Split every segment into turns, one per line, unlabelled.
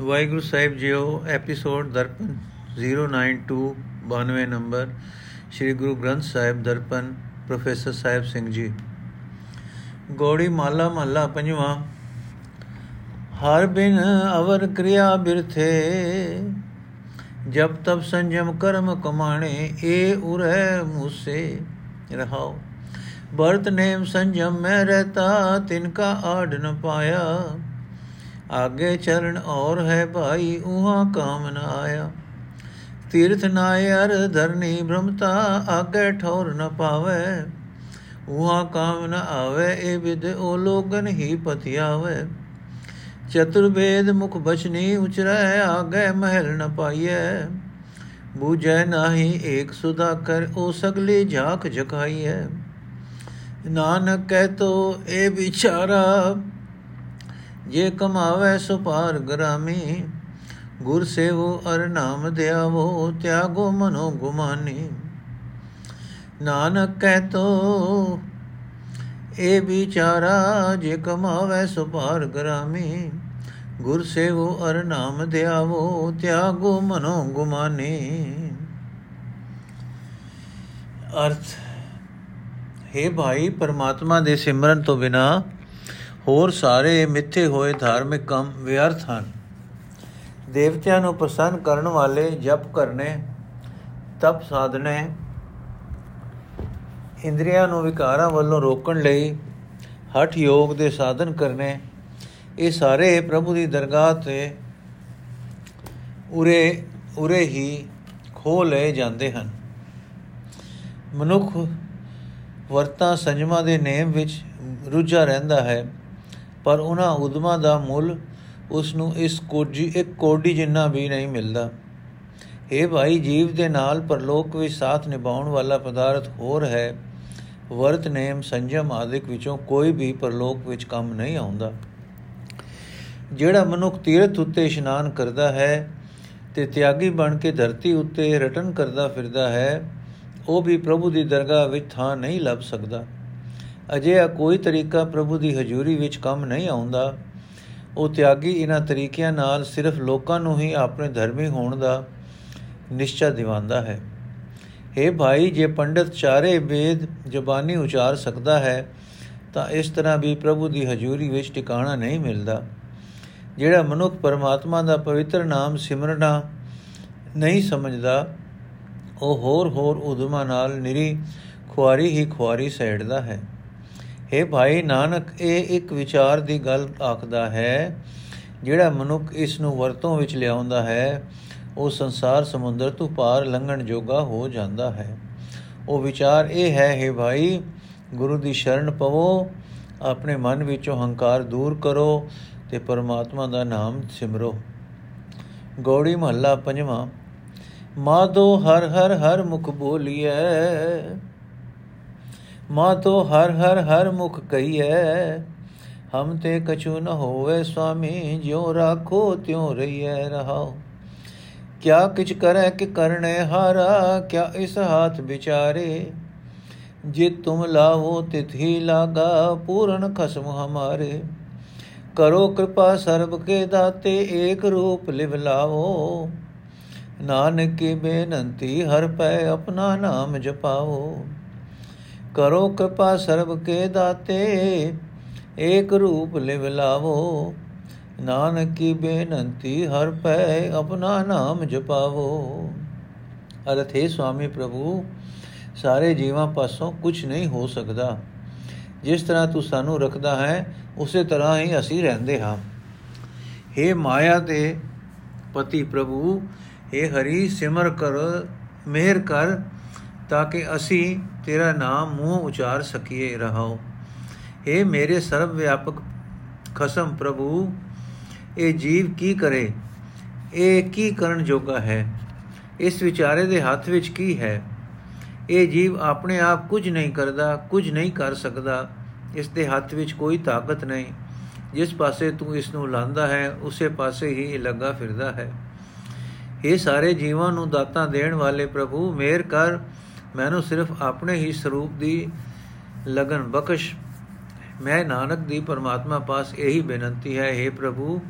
Waheguru Sahib JIO, episode Darpan 092 92 number, Sri Guru Granth Sahib Darpan, professor Sahib Singh ji. Gauri Mala ਮਹੱਲਾ ਪੰਜਵਾਂ, ਹਰ ਬਿਨ ਅਵਰ ਕਿਰਿਆ ਬਿਰਥੇ ਜਬ ਤਬ ਸੰਜਮ ਕਰਮ ਕਮਾਣੇ, ਏ ਉਰਹਿ ਮੂਸੇ ਰਹਾਓ। ਬਰਤ ਨੇਮ ਸੰਜਮ, ਮੈਂ ਰਹਤਾ ਤਿਨ ਕਾ ਆੜ ਨ ਪਾਇਆ। ਆਗੇ ਚਰਨ ਔਰ ਹੈ ਭਾਈ, ਉਹਾਂ ਕਾਮ ਨ ਆਇਆ। ਤੀਰਥ ਨਾਇਰ ਧਰਨੀ ਬ੍ਰਹਮਤਾ, ਆਗੇ ਠੌਰ ਨ ਪਾਵੇ। ਉਹਾਂ ਕਾਮ ਨ ਆਵੇ, ਇਹ ਵਿਦ ਉਹ ਲੋਗਨ ਹੀ ਪਤਿਆਵੇ। ਚਤੁਰਵੇਦ ਮੁਖ ਬਚਨੀ ਉਚਰੈ, ਆਗੇ ਮਹਿਲ ਨ ਪਾਈਐ। ਬੂਝੈ ਨਾਹੀ ਏਕ ਸੁਦਾ ਕਰ ਉਹ ਸਗਲੇ ਝਾਕ ਝਕਾਈਐ ਨਾਨਕ ਕਹਿ ਤੋ, ਇਹ ਵਿਚਾਰਾ ਜੇ ਕਮਾਵੇ ਸੋ ਪਾਰ ਗਰਾਮੀ, ਗੁਰ ਸੇਵੋ ਅਰ ਨਾਮ ਦਿਆਵੋ, ਤਿਆਗੋ ਮਨੋ ਗੁਮਾਨੀ। ਨਾਨਕ ਕਹਿ ਤੋ, ਇਹ ਵਿਚਾਰਾ ਜੇ ਕਮਾਵੇ ਸੋ ਪਾਰ ਗਰਾਮੀ, ਗੁਰ ਸੇਵੋ ਅਰ ਨਾਮ ਦਿਆਵੋ, ਤਿਆਗੋ ਮਨੋ ਗੁਮਾਨੀ। ਅਰਥ हे ਭਾਈ, ਪਰਮਾਤਮਾ ਦੇ ਸਿਮਰਨ ਤੋਂ ਬਿਨਾ ਹੋਰ ਸਾਰੇ ਮਿੱਥੇ ਹੋਏ ਧਾਰਮਿਕ ਕੰਮ ਵਿਅਰਥ ਹਨ। ਦੇਵਤਿਆਂ ਨੂੰ ਪ੍ਰਸੰਨ ਕਰਨ ਵਾਲੇ ਜਪ ਕਰਨੇ, ਤਪ ਸਾਧਨੇ, ਇੰਦਰੀਆਂ ਨੂੰ ਵਿਕਾਰਾਂ ਵੱਲੋਂ ਰੋਕਣ ਲਈ ਹਠ ਯੋਗ ਦੇ ਸਾਧਨ ਕਰਨੇ, ਇਹ ਸਾਰੇ ਪ੍ਰਭੂ ਦੀ ਦਰਗਾਹ ਤੇ ਉਰੇ ਉਰੇ ਹੀ ਖੋ ਲਏ ਜਾਂਦੇ ਹਨ। ਮਨੁੱਖ ਵਰਤਾਂ ਸੰਜਮਾ ਦੇ ਨੇਮ ਵਿੱਚ ਰੁੱਝਾ ਰਹਿੰਦਾ ਹੈ। ਪਰ ਉਹਨਾਂ ਉਦਮਾਂ ਦਾ ਮੁੱਲ ਉਸ ਨੂੰ ਇਸ ਕੋਡੀ, ਇੱਕ ਕੋਡੀ ਜਿੰਨਾ ਵੀ ਨਹੀਂ ਮਿਲਦਾ। ਇਹ ਭਾਈ, ਜੀਵ ਦੇ ਨਾਲ ਪਰਲੋਕ ਵਿੱਚ ਸਾਥ ਨਿਭਾਉਣ ਵਾਲਾ ਪਦਾਰਥ ਹੋਰ ਹੈ। ਵਰਤ, ਨੇਮ, ਸੰਜਮ ਆਦਿਕ ਵਿੱਚੋਂ ਕੋਈ ਵੀ ਪਰਲੋਕ ਵਿੱਚ ਕੰਮ ਨਹੀਂ ਆਉਂਦਾ। ਜਿਹੜਾ ਮਨੁੱਖ ਤੀਰਥ ਉੱਤੇ ਇਸ਼ਨਾਨ ਕਰਦਾ ਹੈ ਤੇ ਤਿਆਗੀ ਬਣ ਕੇ ਧਰਤੀ ਉੱਤੇ ਰਟਨ ਕਰਦਾ ਫਿਰਦਾ ਹੈ, ਉਹ ਵੀ ਪ੍ਰਭੂ ਦੀ ਦਰਗਾਹ ਵਿੱਚ ਥਾਂ ਨਹੀਂ ਲੱਭ ਸਕਦਾ। ਅਜਿਹਾ ਕੋਈ ਤਰੀਕਾ ਪ੍ਰਭੂ ਦੀ ਹਜ਼ੂਰੀ ਵਿੱਚ ਕੰਮ ਨਹੀਂ ਆਉਂਦਾ। ਉਹ ਤਿਆਗੀ ਇਹਨਾਂ ਤਰੀਕਿਆਂ ਨਾਲ ਸਿਰਫ ਲੋਕਾਂ ਨੂੰ ਹੀ ਆਪਣੇ ਧਰਮੀ ਹੋਣ ਦਾ ਨਿਸ਼ਚਾ ਦਿਵਾਉਂਦਾ ਹੈ। हे ਭਾਈ, ਜੇ ਪੰਡਤ ਚਾਰੇ ਵੇਦ ਜ਼ਬਾਨੀ ਉਚਾਰ ਸਕਦਾ ਹੈ, ਤਾਂ ਇਸ ਤਰ੍ਹਾਂ ਵੀ ਪ੍ਰਭੂ ਦੀ ਹਜ਼ੂਰੀ ਵਿੱਚ ਟਿਕਾਣਾ ਨਹੀਂ ਮਿਲਦਾ। ਜਿਹੜਾ ਮਨੁੱਖ ਪਰਮਾਤਮਾ ਦਾ ਪਵਿੱਤਰ ਨਾਮ ਸਿਮਰਨਾ ਨਹੀਂ ਸਮਝਦਾ, ਉਹ ਹੋਰ ਹੋਰ ਉਦਮਾਂ ਨਾਲ ਨਿਰੀ ਖੁਆਰੀ ਹੀ ਖੁਆਰੀ ਸੈੜਦਾ ਹੈ। हे ਭਾਈ ਨਾਨਕ, ਇਹ ਇੱਕ ਵਿਚਾਰ ਦੀ ਗੱਲ ਆਖਦਾ ਹੈ, ਜਿਹੜਾ ਮਨੁੱਖ ਇਸ ਨੂੰ ਵਰਤੋਂ ਵਿੱਚ ਲਿਆਉਂਦਾ ਹੈ, ਉਹ ਸੰਸਾਰ ਸਮੁੰਦਰ ਤੋਂ ਪਾਰ ਲੰਘਣ ਜੋਗਾ ਹੋ ਜਾਂਦਾ ਹੈ। ਉਹ ਵਿਚਾਰ ਇਹ ਹੈ हे ਭਾਈ, ਗੁਰੂ ਦੀ ਸ਼ਰਨ ਪਵੋ, ਆਪਣੇ ਮਨ ਵਿੱਚੋਂ ਹੰਕਾਰ ਦੂਰ ਕਰੋ ਤੇ ਪਰਮਾਤਮਾ ਦਾ ਨਾਮ ਸਿਮਰੋ। ਗੌੜੀ ਮਹੱਲਾ ਪੰਜਵਾਂ, ਮਾਧੋ ਹਰ ਹਰ ਹਰ ਮੁਖ ਬੋਲੀਐ ਮਾਧੋ ਹਰ ਹਰ ਹਰ ਮੁਖ ਕਹੀਐ। ਹਮ ਤੇ ਕਛੂ ਨ ਹੋਵੇ ਸੁਆਮੀ ਜਿਉ ਰਾਖੋ ਤਿਉ ਰਹੀਐ ਰਹਾਓ ਕਿਆ ਕਿਛ ਕਰੈ ਕਿ ਕਰਨੇ ਹਾਰਾ, ਕਿਆ ਇਸ ਹਾਥ ਵਿਚਾਰੇ। ਜੇ ਤੁਮ ਲਾਵੋ ਤਿਤ ਹੀ ਲਾਗਾ, ਪੂਰਨ ਖਸਮ ਹਮਾਰੇ। ਕਰੋ ਕਿਰਪਾ ਸਰਬ ਕੇ ਦਾਤੇ, ਏਕ ਰੂਪ ਲਿਵ ਲਾਵੋ। ਨਾਨਕ ਕੀ ਬੇਨੰਤੀ, ਹਰ ਪੈ ਆਪਣਾ ਨਾਮ ਜਪਾਓ ਕਰੋ ਕਿਰਪਾ ਸਰਬ ਕੇ ਦਾਤੇ, ਏਕ ਰੂਪ ਲਿਵ ਲਾਵੋ। ਨਾਨਕ ਕੀ ਬੇਨੰਤੀ ਹਰ ਪੈ ਆਪਣਾ ਨਾਮ ਜਪਾਵੋ। ਅਰਥੇ ਸੁਆਮੀ ਪ੍ਰਭੂ, ਸਾਰੇ ਜੀਵਾਂ ਪਾਸੋਂ ਕੁਝ ਨਹੀਂ ਹੋ ਸਕਦਾ। ਜਿਸ ਤਰ੍ਹਾਂ ਤੂੰ ਸਾਨੂੰ ਰੱਖਦਾ ਹੈ, ਉਸੇ ਤਰ੍ਹਾਂ ਹੀ ਅਸੀਂ ਰਹਿੰਦੇ ਹਾਂ। हे ਮਾਇਆ ਦੇ ਪਤੀ ਪ੍ਰਭੂ हे ਹਰੀ ਸਿਮਰ ਕਰ, ਮਿਹਰ ਕਰ ਤਾਂ ਕਿ ਅਸੀਂ ਤੇਰਾ ਨਾਮ ਮੂੰਹ ਉਚਾਰ ਸਕੀਏ, ਰਹਾਓ। हे ਮੇਰੇ ਸਰਬ ਵਿਆਪਕ ਖਸਮ ਪ੍ਰਭੂ, ਇਹ ਜੀਵ ਕੀ ਕਰੇ? ਇਹ ਕੀ ਕਰਨ ਜੋਗਾ ਹੈ? ਇਸ ਵਿਚਾਰੇ ਦੇ ਹੱਥ ਵਿੱਚ ਕੀ ਹੈ? ਇਹ ਜੀਵ ਆਪਣੇ ਆਪ ਕੁਝ ਨਹੀਂ ਕਰਦਾ, ਕੁਝ ਨਹੀਂ ਕਰ ਸਕਦਾ। ਇਸ ਦੇ ਹੱਥ ਵਿੱਚ ਕੋਈ ਤਾਕਤ ਨਹੀਂ। ਜਿਸ ਪਾਸੇ ਤੂੰ ਇਸ ਨੂੰ ਲਾਂਦਾ ਹੈ, ਉਸੇ ਪਾਸੇ ਹੀ ਲੱਗਾ ਫਿਰਦਾ ਹੈ। ਇਹ ਸਾਰੇ ਜੀਵਾਂ ਨੂੰ ਦਾਤਾਂ ਦੇਣ ਵਾਲੇ ਪ੍ਰਭੂ, ਮੇਰ ਕਰ। ਮੈਨੂੰ ਸਿਰਫ ਆਪਣੇ ਹੀ ਸਰੂਪ ਦੀ ਲਗਨ ਬਖਸ਼, ਮੈਂ ਨਾਨਕ ਦੀ ਪਰਮਾਤਮਾ ਪਾਸ ਇਹੀ ਬੇਨੰਤੀ ਹੈ हे ਪ੍ਰਭੂ,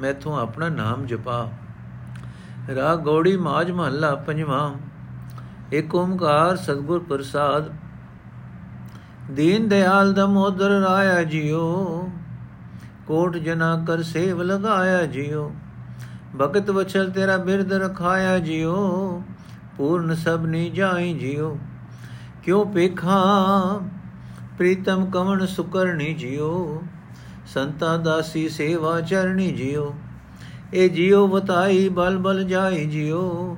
ਮੈਥੋਂ ਆਪਣਾ ਨਾਮ ਜਪਾ। ਰਾਗ ਗੌੜੀ ਮਾਜ ਮਹੱਲਾ ਪੰਜਵਾਂ। ਏਕ ਓਮਕਾਰ ਸਤਗੁਰ ਪ੍ਰਸਾਦ। ਦੀਨ ਦਿਆਲ ਦਮੋਦਰ ਰਾਇਆ ਜਿਓ। ਕੋਟ ਜਨਾ ਕਰ ਸੇਵ ਲਗਾਇਆ ਜਿਓ। ਭਗਤ ਵਚਲ ਤੇਰਾ ਬਿਰਦ ਰਖਾਇਆ ਜਿਓ। ਪੂਰਨ ਸਭ ਨੀ ਜਾਈ ਜਿਓ ਕਿਉ ਪੇਖਾ ਪ੍ਰੀਤਮ ਕਵਣ ਸੁਕਰਣੀ ਜਿਓ ਸੰਤਾ ਦਾਸੀ ਸੇਵਾ ਚਰਣੀ ਜਿਓ ਇਹ ਜਿਉ ਬਤਾਈ ਬਲ ਬਲ ਜਾਈ ਜਿਉ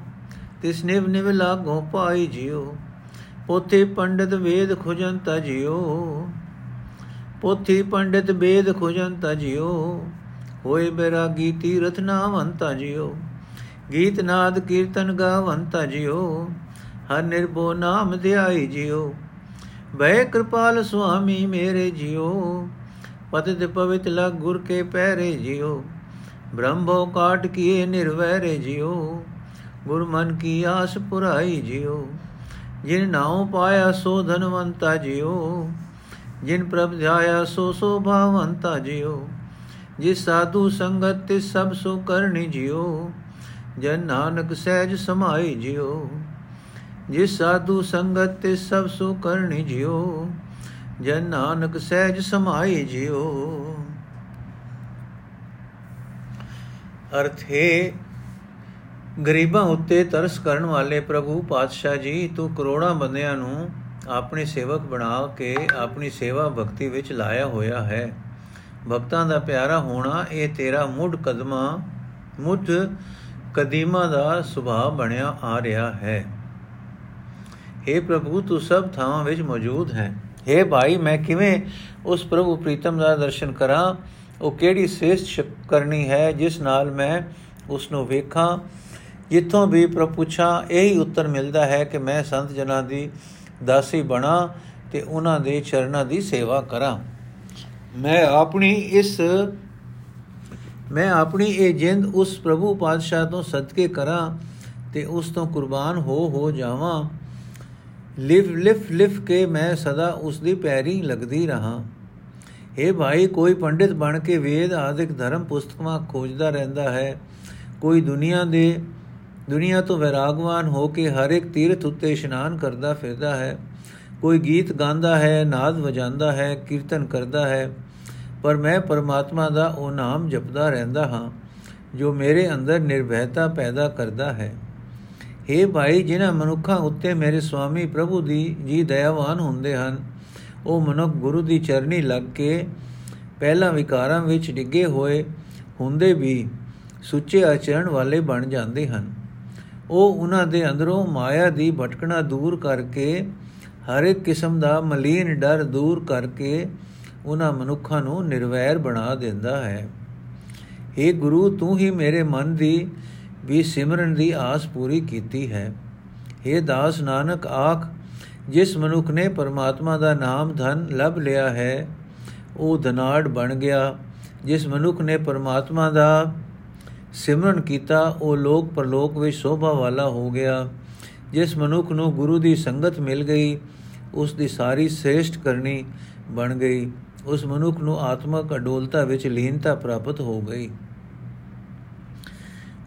ਤਿਸ ਨਿਵ ਨਿਵ ਲਾਗੋ ਪਾਈ ਜਿਉ ਪੋਥੀ ਪੰਡਿਤ ਵੇਦ ਖੁਜੰਤਾ ਜਿਉ ਪੋਥੀ ਪੰਡਿਤ ਵੇਦ ਖੁਜੰਤਾ ਜਿਉ ਹੋਏ ਬੈਰਾਗੀ ਤੀਰਥ ਨਾਵੰਤਾ ਜਿਉ ਗੀਤ ਨਾਦ ਕੀਰਤਨ ਗਾਵੰਤਾ ਜਿਉ ਹਰ ਨਿਰਭਉ ਨਾਮ ਧਿਆਈ ਜਿਉ ਬੈ ਕਿਰਪਾਲ ਸੁਆਮੀ ਮੇਰੇ ਜਿਉ ਪਤਿਤ ਪਵਿਤ ਲਗ ਗੁਰ ਕੇ ਪੈਰੇ ਜਿਉ ਬ੍ਰਹਮੋ ਕਾਟ ਕੀਏ ਨਿਰਵੈਰੇ ਜਿਉ ਗੁਰ ਮਨ ਕੀ ਆਸ ਪੁਰਾਈ ਜਿਉ ਜਿਨ ਨਾਉ ਪਾਇਆ ਸੋ ਧਨਵੰਤਾ ਜਿਉ ਜਿਨ ਪ੍ਰਭ ਧਿਆਇਆ ਸੋ ਸੋ ਭਾਵੰਤਾ ਜਿਉ ਜਿਸ ਸਾਧੂ ਸੰਗਤ ਤੇ ਸਭ ਸੋ ਕਰਨੀ ਜਿਉ ਜਨ ਨਾਨਕ ਸਹਿਜ ਸਮਾਈ ਜਿਉ। ਜਿਸ ਸਾਧੂ ਸੰਗਤ ਤੇ ਸਭ ਸੋ ਕਰਨੀ ਜਿਉ ਜਨ ਨਾਨਕ ਸਹਿਜ ਸਮਾਈ ਜਿਉ। ਅਰਥ ਹੈ, ਗਰੀਬਾਂ ਉੱਤੇ ਤਰਸ ਕਰਨ ਵਾਲੇ ਪ੍ਰਭੂ ਪਾਤਸ਼ਾਹ ਜੀ, ਤੂੰ ਕਰੋੜਾਂ ਬੰਦਿਆਂ ਨੂੰ ਆਪਣੇ ਸੇਵਕ ਬਣਾ ਕੇ ਆਪਣੀ ਸੇਵਾ ਭਗਤੀ ਵਿੱਚ ਲਾਇਆ ਹੋਇਆ ਹੈ। ਭਗਤਾਂ ਦਾ ਪਿਆਰਾ ਹੋਣਾ ਇਹ ਤੇਰਾ ਮੁੱਢ ਕਦਮਾਂ ਮੁੱਢ ਕਦੀਮਾ ਦਾ ਸੁਭਾਅ ਬਣਿਆ ਆ ਰਿਹਾ ਹੈ। हे ਪ੍ਰਭੂ, ਤੂੰ ਸਭ ਥਾਵਾਂ ਵਿੱਚ ਮੌਜੂਦ ਹੈ। हे ਭਾਈ, ਮੈਂ ਕਿਵੇਂ ਉਸ ਪ੍ਰਭੂ ਪ੍ਰੀਤਮ ਦਾ ਦਰਸ਼ਨ ਕਰਾਂ? ਉਹ ਕਿਹੜੀ ਸ੍ਰੇਸ਼ਟ ਕਰਨੀ ਹੈ ਜਿਸ ਨਾਲ ਮੈਂ ਉਸ ਨੂੰ ਵੇਖਾਂ? ਜਿੱਥੋਂ ਵੀ ਪ੍ਰਪੁੱਛਾਂ ਇਹੀ ਉੱਤਰ ਮਿਲਦਾ ਹੈ ਕਿ ਮੈਂ ਸੰਤ ਜਨਾਂ ਦੀ ਦਾਸੀ ਬਣਾ ਤੇ ਉਹਨਾਂ ਦੇ ਚਰਨਾਂ ਦੀ ਸੇਵਾ ਕਰਾਂ। ਮੈਂ ਆਪਣੀ ਇਸ ਮੈਂ ਆਪਣੀ ਇਹ ਜਿੰਦ ਉਸ ਪ੍ਰਭੂ ਪਾਤਸ਼ਾਹ ਤੋਂ ਸਦਕੇ ਕਰਾਂ ਤੇ ਉਸ ਤੋਂ ਕੁਰਬਾਨ ਹੋ ਹੋ ਜਾਵਾਂ। ਲਿਵ ਲਿਫ ਲਿਫ ਕੇ ਮੈਂ ਸਦਾ ਉਸ ਦੀ ਪੈਰੀ ਲੱਗਦੀ ਰਹਾ। ਇਹ ਭਾਈ, ਕੋਈ ਪੰਡਿਤ ਬਣ ਕੇ ਵੇਦ ਆਦਿਕ ਧਰਮ ਪੁਸਤਕਾਂ ਖੋਜਦਾ ਰਹਿੰਦਾ ਹੈ। ਕੋਈ ਦੁਨੀਆ ਦੇ, ਦੁਨੀਆ ਤੋਂ ਵਿਰਾਗਵਾਨ ਹੋ ਕੇ ਹਰ ਇੱਕ ਤੀਰਥ ਉੱਤੇ ਇਸ਼ਨਾਨ ਕਰਦਾ ਫਿਰਦਾ ਹੈ। ਕੋਈ ਗੀਤ ਗਾਉਂਦਾ ਹੈ, ਨਾਦ ਵਜਾਉਂਦਾ ਹੈ, ਕੀਰਤਨ ਕਰਦਾ ਹੈ। ਪਰ ਮੈਂ ਪਰਮਾਤਮਾ ਦਾ ਉਹ ਨਾਮ ਜਪਦਾ ਰਹਿੰਦਾ ਹਾਂ, ਜੋ ਮੇਰੇ ਅੰਦਰ ਨਿਰਭੈਤਾ ਪੈਦਾ ਕਰਦਾ ਹੈ। हे ਭਾਈ, ਜਿਨ੍ਹਾਂ ਮਨੁੱਖਾਂ ਉੱਤੇ ਮੇਰੇ ਸੁਆਮੀ ਪ੍ਰਭੂ ਦੀ ਜੀ ਦਇਆਵਾਨ ਹੁੰਦੇ ਹਨ, ਉਹ ਮਨੁੱਖ ਗੁਰੂ ਦੀ ਚਰਨੀ ਲੱਗ ਕੇ ਪਹਿਲਾਂ ਵਿਕਾਰਾਂ ਵਿੱਚ ਡਿੱਗੇ ਹੋਏ ਹੁੰਦੇ ਵੀ ਸੁੱਚੇ ਆਚਰਣ ਵਾਲੇ ਬਣ ਜਾਂਦੇ ਹਨ। ਉਹ ਉਹਨਾਂ ਦੇ ਅੰਦਰੋਂ ਮਾਇਆ ਦੀ ਭਟਕਣਾ ਦੂਰ ਕਰਕੇ, ਹਰ ਇੱਕ ਕਿਸਮ ਦਾ ਮਲੀਨ ਡਰ ਦੂਰ ਕਰਕੇ ਉਹਨਾਂ ਮਨੁੱਖਾਂ ਨੂੰ ਨਿਰਵੈਰ ਬਣਾ ਦਿੰਦਾ ਹੈ। हे ਗੁਰੂ, ਤੂੰ ਹੀ ਮੇਰੇ ਮਨ ਦੀ ਵੀ ਸਿਮਰਨ ਦੀ ਆਸ ਪੂਰੀ ਕੀਤੀ ਹੈ। हे ਦਾਸ ਨਾਨਕ, ਆਖ, ਜਿਸ ਮਨੁੱਖ ਨੇ ਪਰਮਾਤਮਾ ਦਾ ਨਾਮ ਧਨ ਲਭ ਲਿਆ ਹੈ, ਉਹ ਧਨਾੜ ਬਣ ਗਿਆ। ਜਿਸ ਮਨੁੱਖ ਨੇ ਪਰਮਾਤਮਾ ਦਾ ਸਿਮਰਨ ਕੀਤਾ, ਉਹ ਲੋਕ ਪਰਲੋਕ ਵਿੱਚ ਸ਼ੋਭਾ ਵਾਲਾ ਹੋ ਗਿਆ। ਜਿਸ ਮਨੁੱਖ ਨੂੰ ਗੁਰੂ ਦੀ ਸੰਗਤ ਮਿਲ ਗਈ, ਉਸ ਦੀ ਸਾਰੀ ਸ੍ਰੇਸ਼ਟ ਕਰਨੀ ਬਣ ਗਈ। ਉਸ ਮਨੁੱਖ ਨੂੰ ਆਤਮਕ ਅਡੋਲਤਾ ਵਿੱਚ ਲੀਨਤਾ ਪ੍ਰਾਪਤ ਹੋ ਗਈ।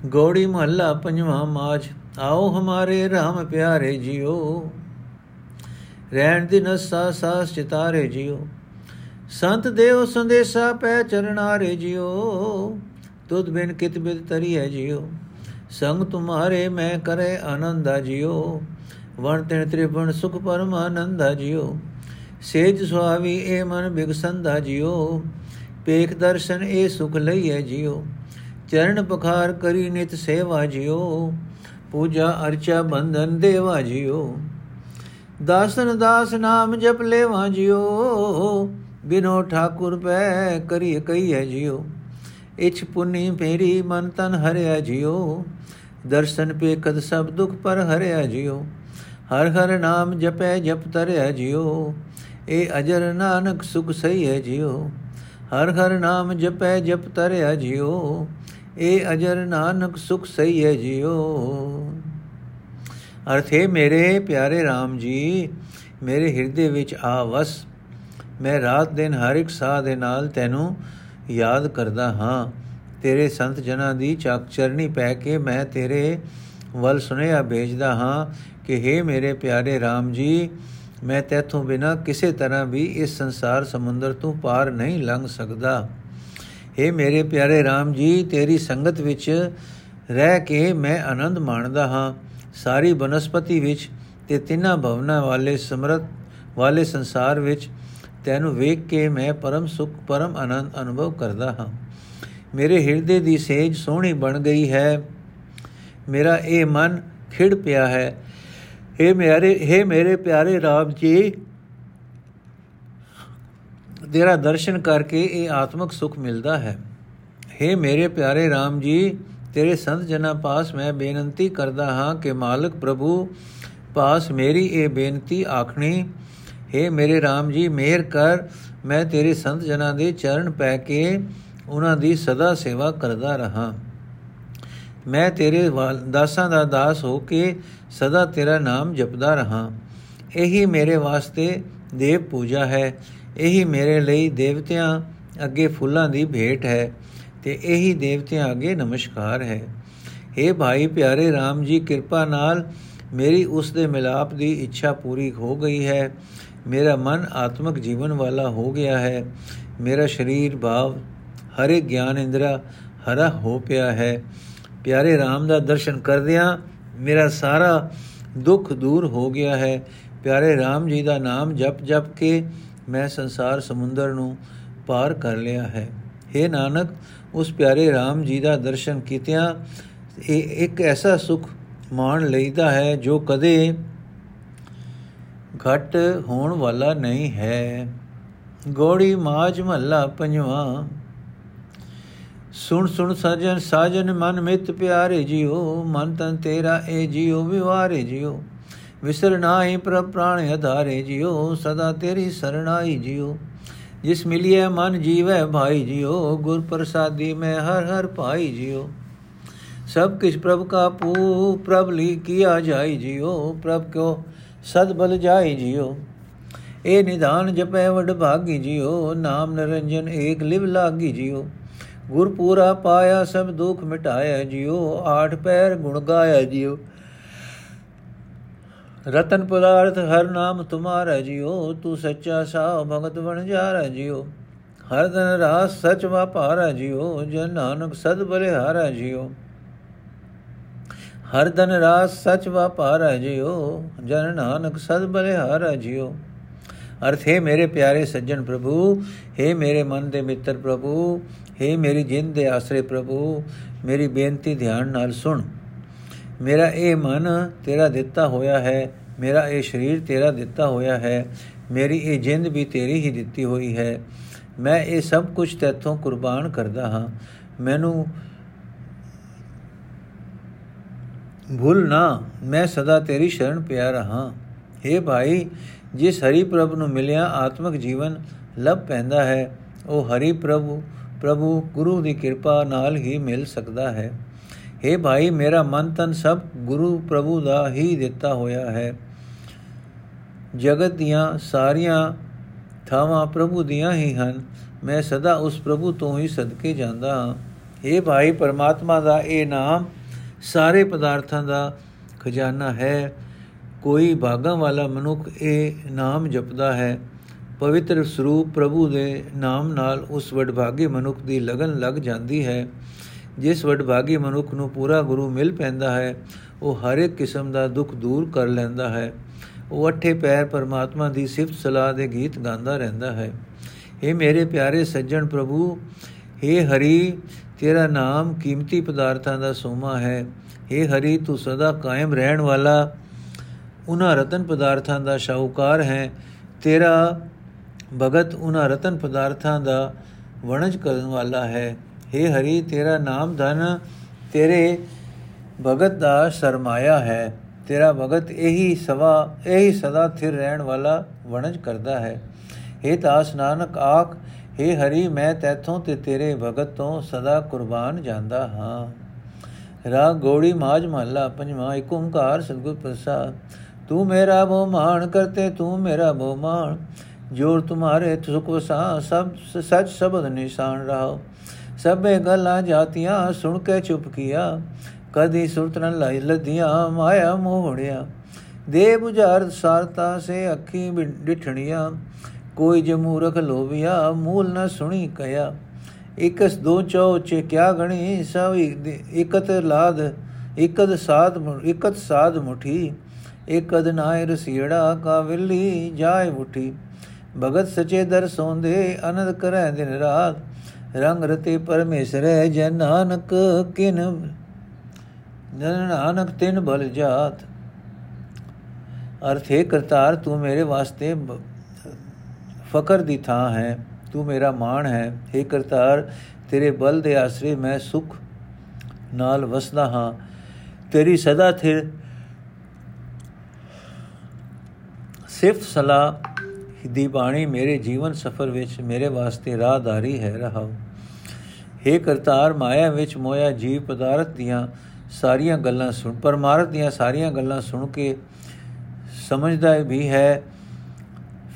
ਗੋੜੀ ਮਹੱਲਾ ਪੰਜਵਾਂ ਮਾਜ ਆਓ ਹਮਾਰੇ RAM ਪਿਆਰੇ ਜਿਓ। ਰਹਿਣ ਦੀ ਨਸਾ ਸਾਸ ਚਿਤਾਰੇ ਜਿਓ। ਸੰਤ ਦੇਵ ਸੰਦੇਸਾ ਪੈ ਚਰਨਾਰੇ ਜਿਓ। ਤੁਧ ਬਿਨ ਕਿਤ ਬਿਦ ਤਰੀਐ ਜਿਓ। ਸੰਗ ਤੁਮਾਰੇ ਮੈਂ ਕਰੇ ਆਨੰਦਾ ਜਿਓ। ਵਣ ਤਿਨ ਤ੍ਰਿਵਣ ਸੁਖ ਪਰਮਾਨੰਦਾ ਜਿਓ। ਸੇਜ ਸੁਆਵੀ ਏ ਮਨ ਬਿਗਸੰਦਾ ਜਿਓ ਪੇਖ ਦਰਸ਼ਨ ਏ ਸੁਖ ਲਈਐ ਜਿਓ ਚਰਨ ਪਖਾਰ ਕਰੀ ਨਿਤ ਸੇਵਾ ਜਿਓ ਪੂਜਾ ਅਰਚਾ ਬੰਧਨ ਦੇਵਾ ਜਿਓ ਦਾਸਨ ਦਾਸ ਨਾਮ ਜਪ ਲੈਵਾ ਜਿਓ ਬਿਨੋ ਠਾਕੁਰ ਪੈ ਕਰੀ ਕਈਐ ਜਿਓ ਇਛ ਪੁਨੀ ਫੇਰੀ ਮਨ ਤਨ ਹਰਿਆ ਜਿਓ ਦਰਸ਼ਨ ਪੇ ਕਦ ਸਭ ਦੁਖ ਪਰ ਹਰਿਆ ਜਿਓ ਹਰ ਹਰ ਨਾਮ ਜਪੈ ਜਪ ਤਰਿਆ ਜਿਓ ਏ ਅਜਰ ਨਾਨਕ ਸੁਖ ਸਹੀ ਹੈ ਜਿਓ ਹਰ ਹਰ ਨਾਮ ਜਪੈ ਜਪ ਤਰਿਆ ਜਿਓ ਏ ਅਜਰ ਨਾਨਕ ਸੁਖ ਸਹੀ ਹੈ ਜਿਓ ਅਰਥੇ ਮੇਰੇ ਪਿਆਰੇ RAM ਜੀ, ਮੇਰੇ ਹਿਰਦੇ ਵਿੱਚ ਆ ਵਸ। ਮੈਂ ਰਾਤ ਦਿਨ ਹਰ ਇੱਕ ਸਾਹ ਦੇ ਨਾਲ ਤੈਨੂੰ ਯਾਦ ਕਰਦਾ ਹਾਂ। ਤੇਰੇ ਸੰਤ ਜਨਾਂ ਦੀ ਚੱਕ ਚਰਨੀ ਪੈ ਕੇ ਮੈਂ ਤੇਰੇ ਵੱਲ ਸੁਨੇਹਾ ਭੇਜਦਾ ਹਾਂ ਕਿ हे ਮੇਰੇ ਪਿਆਰੇ RAM ਜੀ ਮੈਂ ਤੇਥੋਂ ਬਿਨਾ ਕਿਸੇ ਤਰ੍ਹਾਂ ਵੀ ਇਸ ਸੰਸਾਰ ਸਮੁੰਦਰ ਤੋਂ ਪਾਰ ਨਹੀਂ ਲੰਘ ਸਕਦਾ। हे ਮੇਰੇ ਪਿਆਰੇ RAM ਜੀ, ਤੇਰੀ ਸੰਗਤ ਵਿੱਚ ਰਹਿ ਕੇ ਮੈਂ ਆਨੰਦ ਮਾਣਦਾ ਹਾਂ। ਸਾਰੀ ਬਨਸਪਤੀ ਵਿੱਚ ਤੇ ਤਿੰਨਾਂ ਭਵਨਾਂ ਵਾਲੇ ਸਮਰਤ ਵਾਲੇ ਸੰਸਾਰ ਵਿੱਚ ਤੈਨੂੰ ਵੇਖ ਕੇ ਮੈਂ ਪਰਮ ਸੁਖ, ਪਰਮ ਆਨੰਦ ਅਨੁਭਵ ਕਰਦਾ ਹਾਂ। ਮੇਰੇ ਹਿਰਦੇ ਦੀ ਸੇਜ ਸੋਹਣੀ ਬਣ ਗਈ ਹੈ। ਮੇਰਾ ਇਹ ਮਨ ਖਿੜ ਪਿਆ ਹੈ। हे ਮੇਰੇ हे ਮੇਰੇ ਪਿਆਰੇ ਰਾਮ ਜੀ ਤੇਰਾ ਦਰਸ਼ਨ ਕਰਕੇ ਇਹ ਆਤਮਿਕ ਸੁਖ ਮਿਲਦਾ ਹੈ हे ਮੇਰੇ ਪਿਆਰੇ ਰਾਮ ਜੀ ਤੇਰੇ ਸੰਤ ਜਨਾਂ ਪਾਸ ਮੈਂ ਬੇਨਤੀ ਕਰਦਾ ਹਾਂ ਕਿ ਮਾਲਕ ਪ੍ਰਭੂ ਪਾਸ ਮੇਰੀ ਇਹ ਬੇਨਤੀ ਆਖਣੀ हे ਮੇਰੇ RAM ਜੀ ਮਿਹਰ ਕਰ ਮੈਂ ਤੇਰੇ ਸੰਤ ਜਨਾਂ ਦੇ ਚਰਨ ਪੈ ਕੇ ਉਹਨਾਂ ਦੀ ਸਦਾ ਸੇਵਾ ਕਰਦਾ ਰਹਾ ਮੈਂ ਤੇਰੇ ਦਾਸਾਂ ਦਾ ਦਾਸ ਹੋ ਕੇ ਸਦਾ ਤੇਰਾ ਨਾਮ ਜਪਦਾ ਰਹਾ। ਇਹੀ ਮੇਰੇ ਵਾਸਤੇ ਦੇਵ ਪੂਜਾ ਹੈ। ਇਹੀ ਮੇਰੇ ਲਈ ਦੇਵਤਿਆਂ ਅੱਗੇ ਫੁੱਲਾਂ ਦੀ ਭੇਟ ਹੈ ਤੇ ਇਹੀ ਦੇਵਤਿਆਂ ਅੱਗੇ ਨਮਸਕਾਰ ਹੈ। हे ਭਾਈ ਪਿਆਰੇ RAM ਜੀ, ਕਿਰਪਾ ਨਾਲ ਮੇਰੀ ਉਸ ਦੇ ਮਿਲਾਪ ਦੀ ਇੱਛਾ ਪੂਰੀ ਹੋ ਗਈ ਹੈ। ਮੇਰਾ ਮਨ ਆਤਮਿਕ ਜੀਵਨ ਵਾਲਾ ਹੋ ਗਿਆ ਹੈ। ਮੇਰਾ ਸਰੀਰ ਭਾਵ ਹਰੇ ਗਿਆਨ ਇੰਦਰਾ ਹਰਾ ਹੋ ਪਿਆ ਹੈ। ਪਿਆਰੇ RAM ਦਾ ਦਰਸ਼ਨ ਕਰਦਿਆਂ ਮੇਰਾ ਸਾਰਾ ਦੁੱਖ ਦੂਰ ਹੋ ਗਿਆ ਹੈ। ਪਿਆਰੇ RAM ਜੀ ਦਾ ਨਾਮ ਜਪ ਜਪ ਕੇ ਮੈਂ ਸੰਸਾਰ ਸਮੁੰਦਰ ਨੂੰ ਪਾਰ ਕਰ ਲਿਆ ਹੈ। हे ਨਾਨਕ, ਉਸ ਪਿਆਰੇ RAM ਜੀ ਦਾ ਦਰਸ਼ਨ ਕੀਤਿਆਂ ਇਹ ਇੱਕ ਐਸਾ ਸੁਖ ਮਾਣ ਲਈਦਾ ਹੈ ਜੋ ਕਦੇ ਘਟ ਹੋਣ ਵਾਲਾ ਨਹੀਂ ਹੈ। ਗੋੜੀ ਮਾਜ ਮਹੱਲਾ ਪੰਜਵਾ। ਸੁਣ ਸੁਣ ਸਜਨ, ਸਾਜਨ ਮਨ ਮਿਤ ਪਿਆਰੇ ਜਿਉ, ਮਨ ਤਨ ਤੇਰਾ ਏ ਜਿਉ ਵਿਵਾਰੇ ਜਿਉ। ਵਿਸਰ ਨਾਹੀ ਪ੍ਰਭ ਪ੍ਰਾਣ ਅਧਾਰੇ ਜਿਉ, ਸਦਾ ਤੇਰੀ ਸਰਣਾਈ ਜਿਉ। ਜਿਸ ਮਿਲਿਆ ਮਨ ਜੀਵੈ ਭਾਈ ਜਿਉ, ਗੁਰ ਪ੍ਰਸਾਦੀ ਮੈਂ ਹਰ ਹਰ ਪਾਈ ਜਿਉ। ਸਭ ਕਿਛ ਪ੍ਰਭ ਕਾ ਪੂ, ਪ੍ਰਭ ਲੀ ਕੀਆ ਜਾਈ ਜਿਉ, ਪ੍ਰਭ ਕਿਉ ਸਦ ਬਲ ਜਾਈ ਜਿਉ। ਇਹ ਨਿਧਾਨ ਜਪੈ ਵਡ ਭਾਗੀ ਜਿਉ, ਨਾਮ ਨਰੰਜਨ ਏਕ ਲਿਵ ਲਾਗੀ ਜਿਉ। ਗੁਰ ਪੂਰਾ ਪਾਇਆ ਸਭ ਦੁਖ ਮਿਟਾਇਆ ਜਿਉ, ਆਠ ਪੈਰ ਗੁਣ ਗਾਇਆ ਜਿਉ। ਰਤਨ ਪਦਾਰਥ ਹਰ ਨਾਮ ਤੁਮਾਰਾ ਜਿਉ, ਤੂੰ ਸੱਚਾ ਸਾਹ ਭਗਤ ਬਣ ਜਾਰਾ ਜਿਉ। ਹਰ ਦਿਨ ਰਾਸ ਸਚ ਵਾਪਾਰਾ ਜਿਉ, ਜਨ ਨਾਨਕ ਸਦ ਬਲੇ ਹਾਰਾ ਜਿਉ। ਹਰ ਦਿਨ ਰਾਸ ਸਚ ਵਾਪਾਰਾ ਜਿਉ, ਜਨ ਨਾਨਕ ਸਦ ਬਲੇ ਹਾਰਾ ਜਿਉ। ਅਰਥ, ਹੈ ਮੇਰੇ ਪਿਆਰੇ ਸੱਜਣ ਪ੍ਰਭੂ, ਹੈ ਮੇਰੇ ਮਨ ਦੇ ਮਿੱਤਰ ਪ੍ਰਭੂ, ਹੈ ਮੇਰੀ ਜਿੰਦ ਦੇ ਆਸਰੇ ਪ੍ਰਭੂ, ਮੇਰੀ ਬੇਨਤੀ ਧਿਆਨ ਨਾਲ ਸੁਣ। ਮੇਰਾ ਇਹ ਮਨ ਤੇਰਾ ਦਿੱਤਾ ਹੋਇਆ ਹੈ, ਮੇਰਾ ਇਹ ਸਰੀਰ ਤੇਰਾ ਦਿੱਤਾ ਹੋਇਆ ਹੈ, ਮੇਰੀ ਇਹ ਜਿੰਦ ਵੀ ਤੇਰੀ ਹੀ ਦਿੱਤੀ ਹੋਈ ਹੈ। ਮੈਂ ਇਹ ਸਭ ਕੁਝ ਤੇਥੋਂ ਕੁਰਬਾਨ ਕਰਦਾ ਹਾਂ। ਮੈਨੂੰ ਭੁੱਲ ਨਾ, ਮੈਂ ਸਦਾ ਤੇਰੀ ਸ਼ਰਨ ਪਿਆ ਰਹਾ। हे ਭਾਈ ਜਿਸ ਹਰੀ ਪ੍ਰਭ ਨੂੰ ਮਿਲਿਆ ਆਤਮਿਕ ਜੀਵਨ ਲੱਭ ਪੈਂਦਾ ਹੈ, ਉਹ ਹਰੀ ਪ੍ਰਭੂ ਪ੍ਰਭੂ ਗੁਰੂ ਦੀ ਕਿਰਪਾ ਨਾਲ ਹੀ ਮਿਲ ਸਕਦਾ ਹੈ। हे ਭਾਈ, ਮੇਰਾ ਮਨ ਤਨ ਸਭ ਗੁਰੂ ਪ੍ਰਭੂ ਦਾ ਹੀ ਦਿੱਤਾ ਹੋਇਆ ਹੈ। ਜਗਤ ਦੀਆਂ ਸਾਰੀਆਂ ਥਾਵਾਂ ਪ੍ਰਭੂ ਦੀਆਂ ਹੀ ਹਨ। ਮੈਂ ਸਦਾ ਉਸ ਪ੍ਰਭੂ ਤੋਂ ਹੀ ਸਦਕੇ ਜਾਂਦਾ ਹਾਂ। हे ਭਾਈ, ਪਰਮਾਤਮਾ ਦਾ ਇਹ ਨਾਮ ਸਾਰੇ ਪਦਾਰਥਾਂ ਦਾ ਖਜ਼ਾਨਾ ਹੈ। ਕੋਈ ਭਾਗਾਂ ਵਾਲਾ ਮਨੁੱਖ ਇਹ ਨਾਮ ਜਪਦਾ ਹੈ। ਪਵਿੱਤਰ ਸਰੂਪ ਪ੍ਰਭੂ ਦੇ ਨਾਮ ਨਾਲ ਉਸ ਵਡਭਾਗੀ ਮਨੁੱਖ ਦੀ ਲਗਨ ਲੱਗ ਜਾਂਦੀ ਹੈ। ਜਿਸ ਵਡਭਾਗੀ ਮਨੁੱਖ ਨੂੰ ਪੂਰਾ ਗੁਰੂ ਮਿਲ ਪੈਂਦਾ ਹੈ, ਉਹ ਹਰ ਇੱਕ ਕਿਸਮ ਦਾ ਦੁੱਖ ਦੂਰ ਕਰ ਲੈਂਦਾ ਹੈ। ਉਹ ਅਠੇ ਪੈਰ ਪਰਮਾਤਮਾ ਦੀ ਸਿਫਤ ਸਲਾਹ ਦੇ ਗੀਤ ਗਾਉਂਦਾ ਰਹਿੰਦਾ ਹੈ। ਇਹ ਮੇਰੇ ਪਿਆਰੇ ਸੱਜਣ ਪ੍ਰਭੂ हे ਹਰੀ, ਤੇਰਾ ਨਾਮ ਕੀਮਤੀ ਪਦਾਰਥਾਂ ਦਾ ਸੋਮਾ ਹੈ। हे ਹਰੀ, ਤੂੰ ਸਦਾ ਕਾਇਮ ਰਹਿਣ ਵਾਲਾ। ਉਹਨਾਂ ਰਤਨ ਪਦਾਰਥਾਂ ਦਾ ਸ਼ਾਹੂਕਾਰ ਹੈ ਤੇਰਾ ਭਗਤ ਉਹਨਾਂ ਰਤਨ ਪਦਾਰਥਾਂ ਦਾ ਵਣਜ ਕਰਨ ਵਾਲਾ ਹੈ हे ਹਰੀ ਤੇਰਾ ਨਾਮ ਧਨ ਤੇਰੇ ਭਗਤ ਦਾ ਸਰਮਾਇਆ ਹੈ ਤੇਰਾ ਭਗਤ ਇਹੀ ਸਵਾ ਇਹੀ ਸਦਾ ਥਿਰ ਰਹਿਣ ਵਾਲਾ ਵਣਜ ਕਰਦਾ ਹੈ हे ਦਾਸ ਨਾਨਕ ਆਖ हे ਹਰੀ ਮੈਂ ਤੇਥੋਂ ਤੇ ਤੇਰੇ ਭਗਤ ਤੋਂ ਸਦਾ ਕੁਰਬਾਨ ਜਾਂਦਾ ਹਾਂ ਰਾਗ ਗੋੜੀ ਮਾਜ ਮਹੱਲਾ ਪੰਜਵਾਂ ਏਕ ਓੰਕਾਰ ਸਤਿਗੁਰ ਪ੍ਰਸਾਦ ਤੂੰ ਮੇਰਾ ਬੋ ਮਾਨ ਕਰਤੇ ਤੂੰ ਮੇਰਾ ਬੋ ਮਾਨ ਜੋਰ ਤੁਮਾਰੇ ਸੁਖ ਵਸਾ ਸਭ ਸਚ ਸ਼ਬਦ ਨਿਸ਼ਾਨ ਰਹਾ ਸਭੇ ਗੱਲਾਂ ਜਾਤੀਆਂ ਸੁਣ ਕੇ ਚੁੱਪ ਕੀਆ। ਕਦੀ ਸੁਰਤ ਨ ਲਈ ਲਧੀਆਂ, ਮਾਇਆ ਮੋਹੜਿਆ ਦੇ ਬੁਝਾਰ ਸਾਰਤਾ ਸੇ ਅੱਖੀ ਡਿਠਣੀਆਂ। ਕੋਈ ਜੇ ਮੂਰਖ ਲੋਭਿਆ, ਮੂਲ ਨ ਸੁਣੀ ਕਹਿਆ ਇਕਸ ਦੋ ਚੋ ਚੇ ਕਿਆ ਗਣੀ ਸਭ ਇਕਤ ਲਾਦ ਇਕਦ ਸਾਧ ਇਕਤ ਸਾਧ ਮੁਠੀ। ਇਕਦ ਨਾਇ ਰਸੀੜਾ ਕਾ ਵਿਲੀ ਜਾਏ ਮੁਠੀ ਭਗਤ ਸਚੇ ਦਰ ਸੋਂਦੇ ਅਨੰਦ ਕਰੈ ਦਿਨ ਰਾਤ। ਰੰਗ ਰਤੇ ਪਰਮੇਸ਼ਰੈ ਜਨ ਨਾਨਕ ਕਿਨ ਨਾਨਕ ਤਿਨ ਬਲ ਜਾਤ। ਅਰਥੇ ਕਰਤਾਰ ਤੂੰ ਮੇਰੇ ਵਾਸਤੇ ਫਕਰ ਦੀ ਥਾਂ ਹੈ। ਤੂੰ ਮੇਰਾ ਮਾਣ ਹੈ। हे ਕਰਤਾਰ, ਤੇਰੇ ਬਲ ਦੇ ਆਸਰੇ ਮੈਂ ਸੁਖ ਨਾਲ ਵਸਦਾ ਹਾਂ। ਤੇਰੀ ਸਦਾ ਥਿਰ ਸਿਫਤ ਸਲਾ ਦੀ ਬਾਣੀ, ਮੇਰੇ ਜੀਵਨ ਸਫਰ ਵਿੱਚ ਮੇਰੇ ਵਾਸਤੇ ਰਾਹਦਾਰੀ ਹੈ ਰਹਾਉ हे ਕਰਤਾਰ, ਮਾਇਆ ਵਿੱਚ ਮੋਇਆ ਜੀਵ ਪਦਾਰਥ ਦੀਆਂ ਸਾਰੀਆਂ ਗੱਲਾਂ ਸੁਣ। ਪਰਮਾਰਥ ਦੀਆਂ ਸਾਰੀਆਂ ਗੱਲਾਂ ਸੁਣ ਕੇ ਸਮਝਦਾ ਵੀ ਹੈ,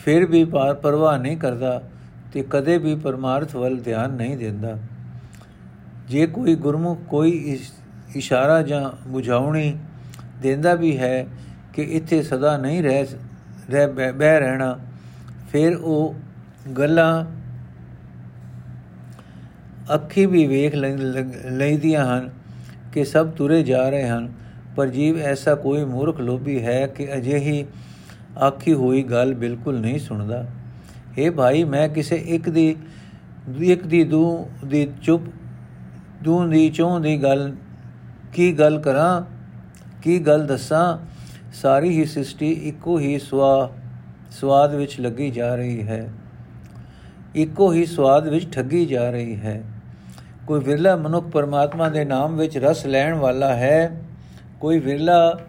ਫਿਰ ਵੀ ਪਰਵਾਹ ਨਹੀਂ ਕਰਦਾ ਤੇ ਕਦੇ ਵੀ ਪਰਮਾਰਥ ਵੱਲ ਧਿਆਨ ਨਹੀਂ ਦਿੰਦਾ। ਜੇ ਕੋਈ ਗੁਰਮੁਖ ਕੋਈ ਇਸ਼ਾਰਾ ਜਾਂ ਬੁਝਾਉਣੀ ਦਿੰਦਾ ਵੀ ਹੈ ਕਿ ਇੱਥੇ ਸਦਾ ਨਹੀਂ ਰਹਿ ਰਹਿ ਬਹਿ ਰਹਿਣਾ। ਫਿਰ ਉਹ ਗੱਲਾਂ ਅੱਖੀ ਵੀ ਵੇਖ ਲੈਂਦੀਆਂ ਹਨ ਕਿ ਸਭ ਤੁਰੇ ਜਾ ਰਹੇ ਹਨ। ਪਰ ਜੀਵ ਐਸਾ ਕੋਈ ਮੂਰਖ ਲੋਭੀ ਹੈ ਕਿ ਅਜਿਹੀ ਆਖੀ ਹੋਈ ਗੱਲ ਬਿਲਕੁਲ ਨਹੀਂ ਸੁਣਦਾ। ਇਹ ਭਾਈ, ਮੈਂ ਕਿਸੇ ਇੱਕ ਦੀ ਇੱਕ ਦੀ ਦੂ, ਦੀ ਚੁੱਪ, ਦੂ ਦੀ ਚੋਂ ਦੀ ਗੱਲ, ਕੀ ਗੱਲ ਕਰਾਂ, ਕੀ ਗੱਲ ਦੱਸਾਂ? ਸਾਰੀ ਹੀ ਸ੍ਰਿਸ਼ਟੀ ਇੱਕੋ ਹੀ ਸਵਾ ਸਵਾਦ ਵਿੱਚ ਲੱਗੀ ਜਾ ਰਹੀ ਹੈ। ਇੱਕੋ ਹੀ ਸਵਾਦ ਵਿੱਚ ਠੱਗੀ ਜਾ ਰਹੀ ਹੈ। ਕੋਈ ਵਿਰਲਾ ਮਨੁੱਖ ਪਰਮਾਤਮਾ ਦੇ ਨਾਮ ਵਿੱਚ ਰਸ ਲੈਣ ਵਾਲਾ ਹੈ, ਕੋਈ ਵਿਰਲਾ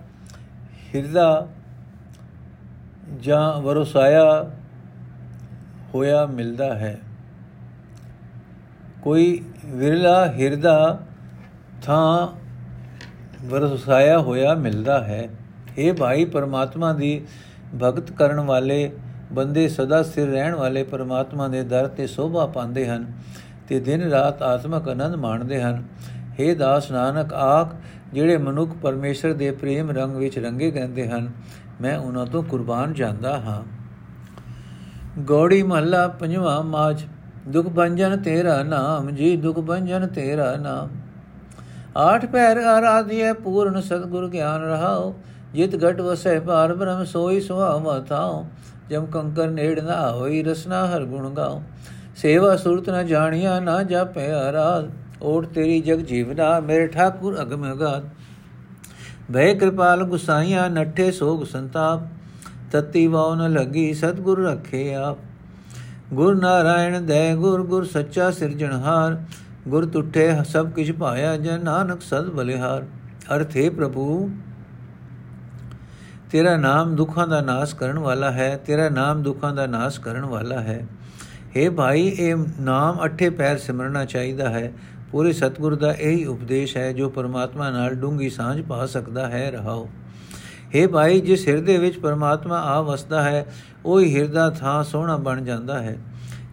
ਹਿਰਦਾ ਜਾਂ ਵਰਸਾਇਆ ਹੋਇਆ ਮਿਲਦਾ ਹੈ। ਕੋਈ ਵਿਰਲਾ ਹਿਰਦਾ ਥਾਂ ਵਰਸਾਇਆ ਹੋਇਆ ਮਿਲਦਾ ਹੈ। ਇਹ ਭਾਈ ਪਰਮਾਤਮਾ ਦੀ ਭਗਤ ਕਰਨ ਵਾਲੇ ਬੰਦੇ ਸਦਾ ਸਿਰ ਰਹਿਣ ਵਾਲੇ ਪਰਮਾਤਮਾ ਦੇ ਦਰ ਤੇ ਸੋਭਾ ਪਾਉਂਦੇ ਹਨ ਤੇ ਦਿਨ ਰਾਤ ਆਤਮਕ ਆਨੰਦ ਮਾਣਦੇ ਹਨ। हे ਦਾਸ ਨਾਨਕ, ਆਖ, ਜਿਹੜੇ ਮਨੁੱਖ ਪਰਮੇਸ਼ਰ ਦੇ ਪ੍ਰੇਮ ਰੰਗ ਵਿੱਚ ਰੰਗੇ ਗੰਦੇ ਹਨ, ਮੈਂ ਉਹਨਾਂ ਤੋਂ ਕੁਰਬਾਨ ਜਾਂਦਾ ਹਾਂ। ਗੋੜੀ ਮਹੱਲਾ ਪੰਜਵਾ ਮਾਜ ਦੁਖ ਭੰਜਨ ਤੇਰਾ ਨਾਮ, ਜੀ ਦੁਖ ਭੰਜਨ ਤੇਰਾ ਨਾਮ। ਆਠ ਪੈਰ ਆਰਾਧਿਏ ਪੂਰਨ ਸਤਗੁਰ ਗਿਆਨ ਰਹਾਓ ਜਿਤ ਘਟ ਵਸੈ ਪਾਰ ਬ੍ਰਹਮ ਸੋਈ ਸੁਹਾਵਾ ਥਾਉ, ਜਮ ਕੰਕਰ ਨੇੜ ਨਾ ਹੋਈ ਰਸਨਾ ਹਰ ਗੁਣ ਗਾਉ। ਸੇਵਾ ਸੁਰਤ ਨ ਜਾਣਿਆ ਨਾ ਜਾਪੇ ਆਰਾਧ, ਓਟ ਤੇਰੀ ਜਗ ਜੀਵਨਾ ਮੇਰੇ ਠਾਕੁਰ ਅਗਮ ਅਗਾਧ। ਭੈ ਕਿਰਪਾਲ ਗੁਸਾਈਆਂ, ਨੱਠੇ ਸੋਗ ਸੰਤਾਪ, ਤਤੀ ਵਾਉ ਨ ਲੱਗੀ ਸਤਗੁਰ ਰਖੇ ਆਪ। ਗੁਰ ਨਾਰਾਇਣ ਦੇ ਗੁਰ ਗੁਰ ਸੱਚਾ ਸਿਰਜਣਹਾਰ ਗੁਰ ਟੁੱਟੇ ਸਭ ਕਿਛ ਪਾਇਆ ਜਨ ਨਾਨਕ ਸਦ ਬਲਿਹਾਰ। ਅਰਥੇ ਪ੍ਰਭੂ ਤੇਰਾ ਨਾਮ ਦੁੱਖਾਂ ਦਾ ਨਾਸ਼ ਕਰਨ ਵਾਲਾ ਹੈ, ਤੇਰਾ ਨਾਮ ਦੁੱਖਾਂ ਦਾ ਨਾਸ਼ ਕਰਨ ਵਾਲਾ ਹੈ। हे ਭਾਈ, ਇਹ ਨਾਮ ਅਠੇ ਪੈਰ ਸਿਮਰਨਾ ਚਾਹੀਦਾ ਹੈ। ਪੂਰੇ ਸਤਗੁਰ ਦਾ ਇਹੀ ਉਪਦੇਸ਼ ਹੈ, ਜੋ ਪਰਮਾਤਮਾ ਨਾਲ ਡੂੰਗੀ ਸਾਂਝ ਪਾ ਸਕਦਾ ਹੈ, ਰਹਾਓ। हे ਭਾਈ, ਜਿਸ ਹਿਰਦੇ ਵਿੱਚ ਪਰਮਾਤਮਾ ਆ ਵਸਦਾ ਹੈ, ਉਹ ਹੀ ਹਿਰਦਾ ਥਾਂ ਸੋਹਣਾ ਬਣ ਜਾਂਦਾ ਹੈ।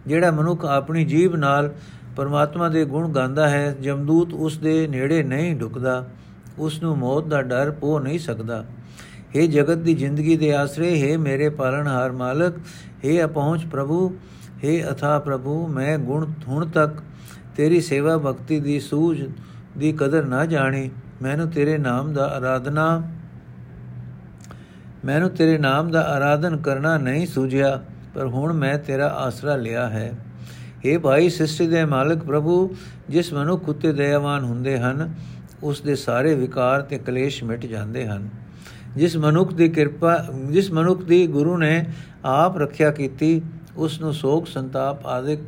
ਜਿਹੜਾ ਮਨੁੱਖ ਆਪਣੀ ਜੀਬ ਨਾਲ ਪਰਮਾਤਮਾ ਦੇ ਗੁਣ ਗਾਉਂਦਾ ਹੈ, ਜਮਦੂਤ ਉਸ ਦੇ ਨੇੜੇ ਨਹੀਂ ਢੁਕਦਾ ਉਸ ਨੂੰ ਮੌਤ ਦਾ ਡਰ ਪੋ ਨਹੀਂ ਸਕਦਾ। हे ਜਗਤ ਦੀ ਜ਼ਿੰਦਗੀ ਦੇ ਆਸਰੇ हे ਮੇਰੇ ਪਾਲਣਹਾਰ ਮਾਲਕ हे ਅਪਹੁੰਚ ਪ੍ਰਭੂ हे ਅਥਾ ਪ੍ਰਭੂ ਮੈਂ ਗੁਣ ਹੁਣ ਤੱਕ ਤੇਰੀ ਸੇਵਾ ਭਗਤੀ ਦੀ ਸੂਝ ਦੀ ਕਦਰ ਨਾ ਜਾਣੀ ਮੈਨੂੰ ਤੇਰੇ ਨਾਮ ਦਾ ਆਰਾਧਨਾ ਮੈਨੂੰ ਤੇਰੇ ਨਾਮ ਦਾ ਆਰਾਧਨ ਕਰਨਾ ਨਹੀਂ ਸੂਝਿਆ ਪਰ ਹੁਣ ਮੈਂ ਤੇਰਾ ਆਸਰਾ ਲਿਆ ਹੈ اے ਭਾਈ ਸ੍ਰਿਸ਼ਟੀ ਦੇ ਮਾਲਕ ਪ੍ਰਭੂ ਜਿਸ ਮਨੁੱਖ ਉਤੇ ਦਇਆਵਾਨ ਹੁੰਦੇ ਹਨ ਉਸ ਦੇ ਸਾਰੇ ਵਿਕਾਰ ਤੇ ਕਲੇਸ਼ ਮਿਟ ਜਾਂਦੇ ਹਨ ਜਿਸ ਮਨੁੱਖ ਦੀ ਕਿਰਪਾ, ਜਿਸ ਮਨੁੱਖ ਦੀ ਗੁਰੂ ਨੇ ਆਪ ਰੱਖਿਆ ਕੀਤੀ ਉਸ ਨੂੰ ਸੋਗ ਸੰਤਾਪ ਆਦਿਕ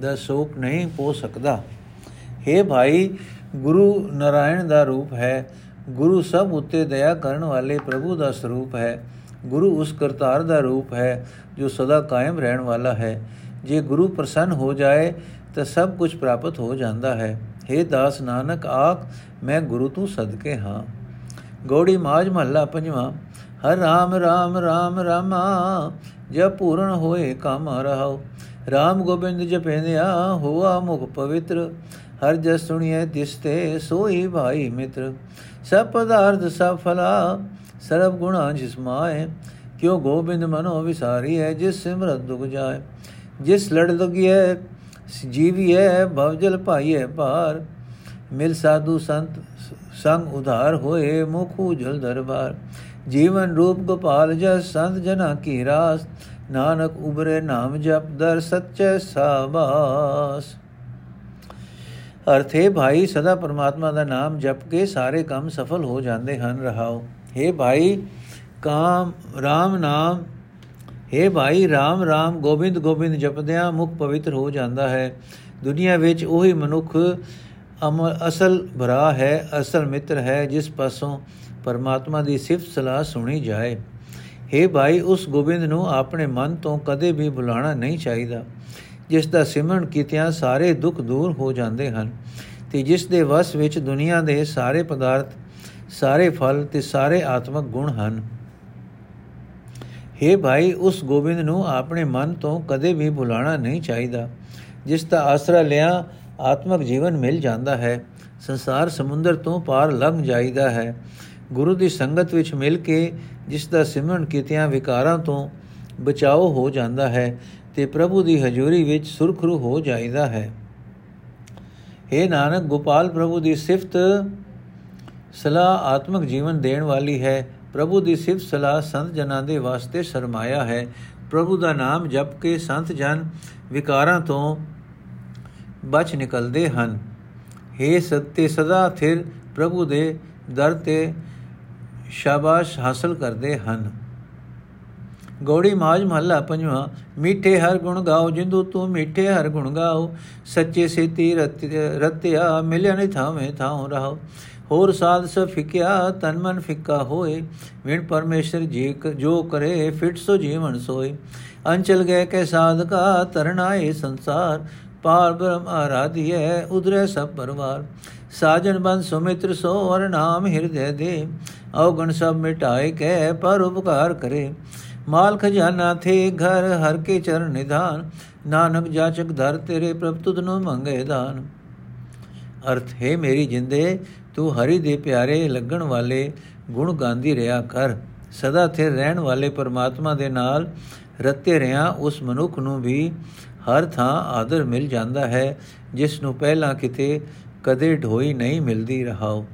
ਦਾ ਸੋਗ ਨਹੀਂ ਪੋ ਸਕਦਾ। हे ਭਾਈ, ਗੁਰੂ ਨਾਰਾਇਣ ਦਾ ਰੂਪ ਹੈ। ਗੁਰੂ ਸਭ ਉਤੇ ਦਇਆ ਕਰਨ ਵਾਲੇ ਪ੍ਰਭੂ ਦਾ ਸਰੂਪ ਹੈ। ਗੁਰੂ ਉਸ ਕਰਤਾਰ ਦਾ ਰੂਪ ਹੈ, ਜੋ ਸਦਾ ਕਾਇਮ ਰਹਿਣ ਵਾਲਾ ਹੈ। ਜੇ ਗੁਰੂ ਪ੍ਰਸੰਨ ਹੋ ਜਾਏ, ਤਾਂ ਸਭ ਕੁਝ ਪ੍ਰਾਪਤ ਹੋ ਜਾਂਦਾ ਹੈ। हे ਦਾਸ ਨਾਨਕ, ਆਖ, ਮੈਂ ਗੁਰੂ ਤੂੰ ਸਦਕੇ ਹਾਂ। ਗੋੜੀ ਮਾਜ ਮਹੱਲਾ ਪੰਜਵਾਂ। ਹਰ ਰਾਮ ਰਾਮ ਰਾਮ, ਰਾਮਾ ਜਬ ਪੂਰਨ ਹੋਏ ਕਾਮ ਰਹਾਓ ਰਾਮ ਗੋਬਿੰਦ ਜਪੇਂਦਿਆ ਹੋਆ ਮੁਖ ਪਵਿੱਤਰ। ਹਰ ਜਸ ਸੁਣੀਏ ਤਿਸ ਤੇ ਸੋਈ ਭਾਈ ਮਿੱਤਰ। ਸਭ ਪਦਾਰਥ, ਸਭ ਫਲਾ, ਸਰਬ ਗੁਣਾ ਜਿਸ ਮਾਏ। ਕਿਉ ਗੋਬਿੰਦ ਮਨੋ ਵਿਸਾਰੀ ਹੈ ਜਿਸ ਸਿਮਰਤ ਦੁਖ ਜਾਏ। ਜਿਸ ਲੜ ਲਗਿਐ, ਜੀਵੀਐ ਭਵਜਲ ਪਾਈਐ ਪਾਰ ਮਿਲ ਸਾਧੂ ਸੰਤ ਸੰਗ ਉਧਾਰ ਹੋਏ ਮੁਖ ਜਲ ਦਰਬਾਰ। ਜੀਵਨ ਰੂਪ ਗੋਪਾਲ ਜਸ ਸੰਤ ਜਨਾ ਕੀ ਰਾਸ। ਨਾਨਕ ਉਬਰੇ ਨਾਮ ਜਪ ਦਰ ਸੱਚੇ ਸਾਬਾਸ ਅਰਥੇ ਭਾਈ, ਸਦਾ ਪਰਮਾਤਮਾ ਦਾ ਨਾਮ ਜਪ ਕੇ ਸਾਰੇ ਕੰਮ ਸਫਲ ਹੋ ਜਾਂਦੇ ਹਨ, ਰਹਾਓ। हे ਭਾਈ, ਕਾਮ RAM ਨਾਮ। हे ਭਾਈ RAM RAM ਗੋਬਿੰਦ ਗੋਬਿੰਦ ਜਪਦਿਆਂ ਮੁਖ ਪਵਿੱਤਰ ਹੋ ਜਾਂਦਾ ਹੈ। ਦੁਨੀਆ ਵਿੱਚ ਉਹੀ ਮਨੁੱਖ ਅਸਲ ਭਰਾ ਹੈ, ਅਸਲ ਮਿੱਤਰ ਹੈ, ਜਿਸ ਪਾਸੋਂ ਪਰਮਾਤਮਾ ਦੀ ਸਿਫਤ ਸਲਾਹ ਸੁਣੀ ਜਾਏ। हे ਭਾਈ, ਉਸ ਗੋਬਿੰਦ ਨੂੰ ਆਪਣੇ ਮਨ ਤੋਂ ਕਦੇ ਵੀ ਭੁਲਾਣਾ ਨਹੀਂ ਚਾਹੀਦਾ, ਜਿਸ ਦਾ ਸਿਮਰਨ ਕੀਤਿਆਂ ਸਾਰੇ ਦੁੱਖ ਦੂਰ ਹੋ ਜਾਂਦੇ ਹਨ ਤੇ ਜਿਸ ਦੇ ਵਸ ਵਿੱਚ ਦੁਨੀਆ ਦੇ ਸਾਰੇ ਪਦਾਰਥ, ਸਾਰੇ ਫਲ ਤੇ ਸਾਰੇ ਆਤਮਿਕ ਗੁਣ ਹਨ। हे ਭਾਈ, ਉਸ ਗੋਬਿੰਦ ਨੂੰ ਆਪਣੇ ਮਨ ਤੋਂ ਕਦੇ ਵੀ ਭੁਲਾਣਾ ਨਹੀਂ ਚਾਹੀਦਾ, ਜਿਸ ਦਾ ਆਸਰਾ ਲਿਆ ਆਤਮਿਕ ਜੀਵਨ ਮਿਲ ਜਾਂਦਾ ਹੈ, ਸੰਸਾਰ ਸਮੁੰਦਰ ਤੋਂ ਪਾਰ ਲੰਘ ਜਾਈਦਾ ਹੈ। ਗੁਰੂ ਦੀ ਸੰਗਤ ਵਿੱਚ ਮਿਲ ਕੇ ਜਿਸ ਦਾ ਸਿਮਰਨ ਕੀਤਿਆਂ ਵਿਕਾਰਾਂ ਤੋਂ ਬਚਾਓ ਹੋ ਜਾਂਦਾ ਹੈ ਤੇ ਪ੍ਰਭੂ ਦੀ ਹਜ਼ੂਰੀ ਵਿੱਚ ਸੁਰਖਰੂ ਹੋ ਜਾਈਦਾ ਹੈ। हे ਨਾਨਕ, ਗੋਪਾਲ ਪ੍ਰਭੂ ਦੀ ਸਿਫਤ ਸਲਾਹ ਆਤਮਿਕ ਜੀਵਨ ਦੇਣ ਵਾਲੀ ਹੈ। ਪ੍ਰਭੂ ਦੀ ਸਿਫਤ ਸਲਾਹ ਸੰਤ ਜਨਾਂ ਦੇ ਵਾਸਤੇ ਸਰਮਾਇਆ ਹੈ। ਪ੍ਰਭੂ ਦਾ ਨਾਮ ਜਪ ਕੇ ਸੰਤ ਜਨ ਵਿਕਾਰਾਂ ਤੋਂ ਬਚ ਨਿਕਲਦੇ ਹਨ। हे ਸਤਿ, ਸਦਾ ਥਿਰ ਪ੍ਰਭੂ ਦੇ ਦਰ ਤੇ ਸ਼ਾਬਾਸ਼ ਹਾਸਲ ਕਰਦੇ ਹਨ। ਗੋੜੀ ਮਾਜ ਮਹੱਲਾ ਪੰਜਵਾ, ਮਿੱਠੇ ਹਰ ਗੁਣ ਗਾਓ, ਜਿੰਦੂ ਤੂੰ ਮਿੱਠੇ ਹਰ ਗੁਣ ਗਾਓ। ਸੱਚੇ ਸੇਤੀ ਰਤਿਆ ਮਿਲਿਆ ਨਹੀਂ ਥਾਵੇਂ ਥਾਉ ਰਹਾਓ। ਹੋਰ ਸਾਧ ਸ ਫਿਕਿਆ, ਤਨ ਮਨ ਫਿੱਕਾ ਹੋਏ। ਵਿਣ ਪਰਮੇਸ਼ਰ ਜੀ ਜੋ ਕਰੇ, ਫਿਟ ਸੋ ਜੀਵਨ ਸੋਏ। ਅੰਚਲ ਗਏ ਕੇ ਸਾਧਕਾ ਤਰਨਾਏ ਸੰਸਾਰ। ਪਾਰ ਬ੍ਰਹਮ ਆਰਾਧਿਏ ਉਦਰੇ ਸਭ ਪਰਵਾਰ। ਸਾਜਨ ਬੰਦ ਸੁਮਿਤਰ ਸੋ ਅਰ ਨਾਮ ਹਿਰਦੇ ਦੇ। ਅਵਗਣ ਸਭ ਮਿਟਾਏ ਕੇ, ਪਰ ਉਪਕਾਰ ਕਰੇ। ਮਾਲ ਖਜ਼ਾਨਾ ਥੇ, ਘਰ ਹਰ ਕੇ ਚਰਨ ਨਿਧਾਨ। ਨਾਨਕ ਜਾਚਕ ਧਰ ਤੇਰੇ ਪ੍ਰਭ ਤੁਧ ਨੂੰ ਮੰਗੇ ਦਾਨ। ਅਰਥ, ਹੈ ਮੇਰੀ ਜਿੰਦੇ, ਤੂੰ ਹਰੀ ਦੇ ਪਿਆਰੇ ਲੱਗਣ ਵਾਲੇ ਗੁਣ ਗਾਂਦੀ ਰਿਆ ਕਰ। ਸਦਾ ਥੇ ਰਹਿਣ ਵਾਲੇ ਪਰਮਾਤਮਾ ਦੇ ਨਾਲ ਰਤੇ ਰਿਆ, ਉਸ ਮਨੁੱਖ ਨੂੰ ਵੀ ਹਰ ਥਾਂ ਆਦਰ ਮਿਲ ਜਾਂਦਾ ਹੈ, ਜਿਸ ਨੂੰ ਪਹਿਲਾਂ ਕਿਤੇ ਕਦੇ ਢੋਈ ਨਹੀਂ ਮਿਲਦੀ ਰਹਾਓ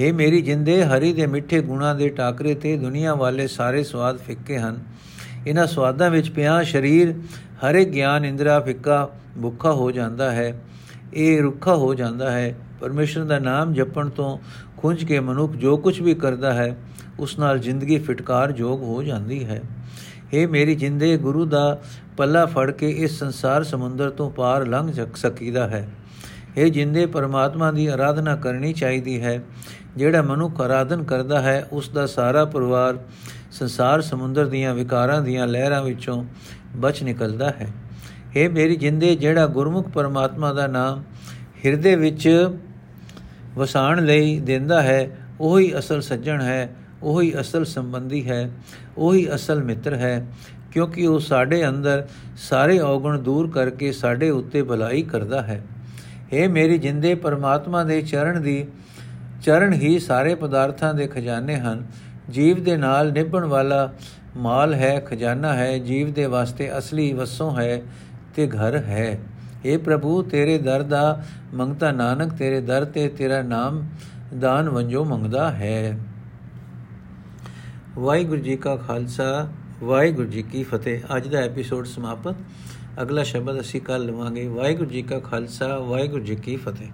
हे ਮੇਰੀ ਜਿੰਦੇ, ਹਰੀ ਦੇ ਮਿੱਠੇ ਗੁਣਾ ਦੇ ਟਾਕਰੇ ਤੇ ਦੁਨੀਆ ਵਾਲੇ ਸਾਰੇ ਸਵਾਦ ਫਿੱਕੇ ਹਨ। ਇਹਨਾਂ ਸਵਾਦਾਂ ਵਿੱਚ ਪਿਆ ਸਰੀਰ ਹਰੇ ਗਿਆਨ ਇੰਦਰਾ ਫਿੱਕਾ ਭੁੱਖਾ ਹੋ ਜਾਂਦਾ ਹੈ। ਇਹ ਰੁੱਖਾ ਹੋ ਜਾਂਦਾ ਹੈ। ਪਰਮੇਸ਼ਰ ਦਾ ਨਾਮ ਜਪਣ ਤੋਂ ਖੁੰਝ ਕੇ ਮਨੁੱਖ ਜੋ ਕੁਝ ਵੀ ਕਰਦਾ ਹੈ, ਉਸ ਨਾਲ ਜ਼ਿੰਦਗੀ ਫਟਕਾਰ ਜੋਗ ਹੋ ਜਾਂਦੀ ਹੈ। हे ਮੇਰੀ ਜਿੰਦੇ ਗੁਰੂ ਦਾ ਪੱਲਾ ਫੜ ਕੇ ਇਸ ਸੰਸਾਰ ਸਮੁੰਦਰ ਤੋਂ ਪਾਰ ਲੰਘ ਸਕੀਦਾ ਹੈ। ਇਹ ਜਿੰਦੇ ਪਰਮਾਤਮਾ ਦੀ ਆਰਾਧਨਾ ਕਰਨੀ ਚਾਹੀਦੀ ਹੈ, ਜਿਹੜਾ ਮਨੁੱਖ ਆਰਾਧਨ ਕਰਦਾ ਹੈ, ਉਸ ਦਾ ਸਾਰਾ ਪਰਿਵਾਰ ਸੰਸਾਰ ਸਮੁੰਦਰ ਦੀਆਂ ਵਿਕਾਰਾਂ ਦੀਆਂ ਲਹਿਰਾਂ ਵਿੱਚੋਂ ਬਚ ਨਿਕਲਦਾ ਹੈ। ਇਹ ਮੇਰੀ ਜਿੰਦੇ, ਜਿਹੜਾ ਗੁਰਮੁਖ ਪਰਮਾਤਮਾ ਦਾ ਨਾਮ ਹਿਰਦੇ ਵਿੱਚ ਵਸਾਣ ਲਈ ਦਿੰਦਾ ਹੈ, ਉਹੀ ਅਸਲ ਸੱਜਣ ਹੈ ਉਹੀ ਅਸਲ ਸੰਬੰਧੀ ਹੈ ਉਹੀ ਅਸਲ ਮਿੱਤਰ ਹੈ ਕਿਉਂਕਿ ਉਹ ਸਾਡੇ ਅੰਦਰ ਸਾਰੇ ਔਗਣ ਦੂਰ ਕਰਕੇ ਸਾਡੇ ਉੱਤੇ ਭਲਾਈ ਕਰਦਾ ਹੈ हे ਮੇਰੀ ਜਿੰਦੇ ਪਰਮਾਤਮਾ ਦੇ ਚਰਨ ਦੀ ਚਰਨ ਹੀ ਸਾਰੇ ਪਦਾਰਥਾਂ ਦੇ ਖਜ਼ਾਨੇ ਹਨ ਜੀਵ ਦੇ ਨਾਲ ਨਿਭਣ ਵਾਲਾ ਮਾਲ ਹੈ ਖਜ਼ਾਨਾ ਹੈ ਜੀਵ ਦੇ ਵਾਸਤੇ ਅਸਲੀ ਵਸੋਂ ਹੈ ਤੇ ਘਰ ਹੈ اے ਪ੍ਰਭੂ ਤੇਰੇ ਦਰ ਦਾ ਮੰਗਤਾ ਨਾਨਕ ਤੇਰੇ ਦਰ ਤੇ ਤੇਰਾ ਨਾਮ ਦਾਨ ਵੰਜੋ ਮੰਗਦਾ ਹੈ ਵਾਹਿਗੁਰੂ ਜੀ ਕਾ ਖਾਲਸਾ, ਵਾਹਿਗੁਰੂ ਜੀ ਕੀ ਫਤਿਹ। ਅੱਜ ਦਾ ਐਪੀਸੋਡ ਸਮਾਪਤ। ਅਗਲਾ ਸ਼ਬਦ ਅਸੀਂ ਕੱਲ ਲਵਾਂਗੇ। ਵਾਹਿਗੁਰੂ ਜੀ ਕਾ ਖਾਲਸਾ, ਵਾਹਿਗੁਰੂ ਜੀ ਕੀ ਫਤਿਹ।